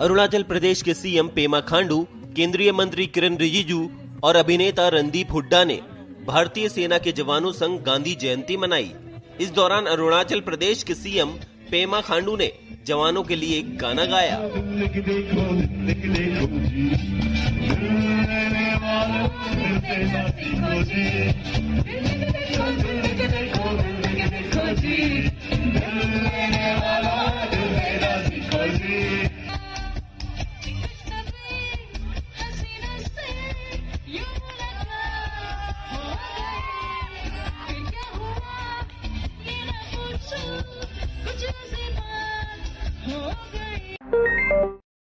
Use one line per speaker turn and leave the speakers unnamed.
अरुणाचल प्रदेश के सीएम पेमा खांडू, केंद्रीय मंत्री किरण रिजिजू और अभिनेता रणदीप हुड्डा ने भारतीय सेना के जवानों संग गांधी जयंती मनाई। इस दौरान अरुणाचल प्रदेश के सीएम पेमा खांडू ने जवानों के लिए एक गाना गाया।
Okay.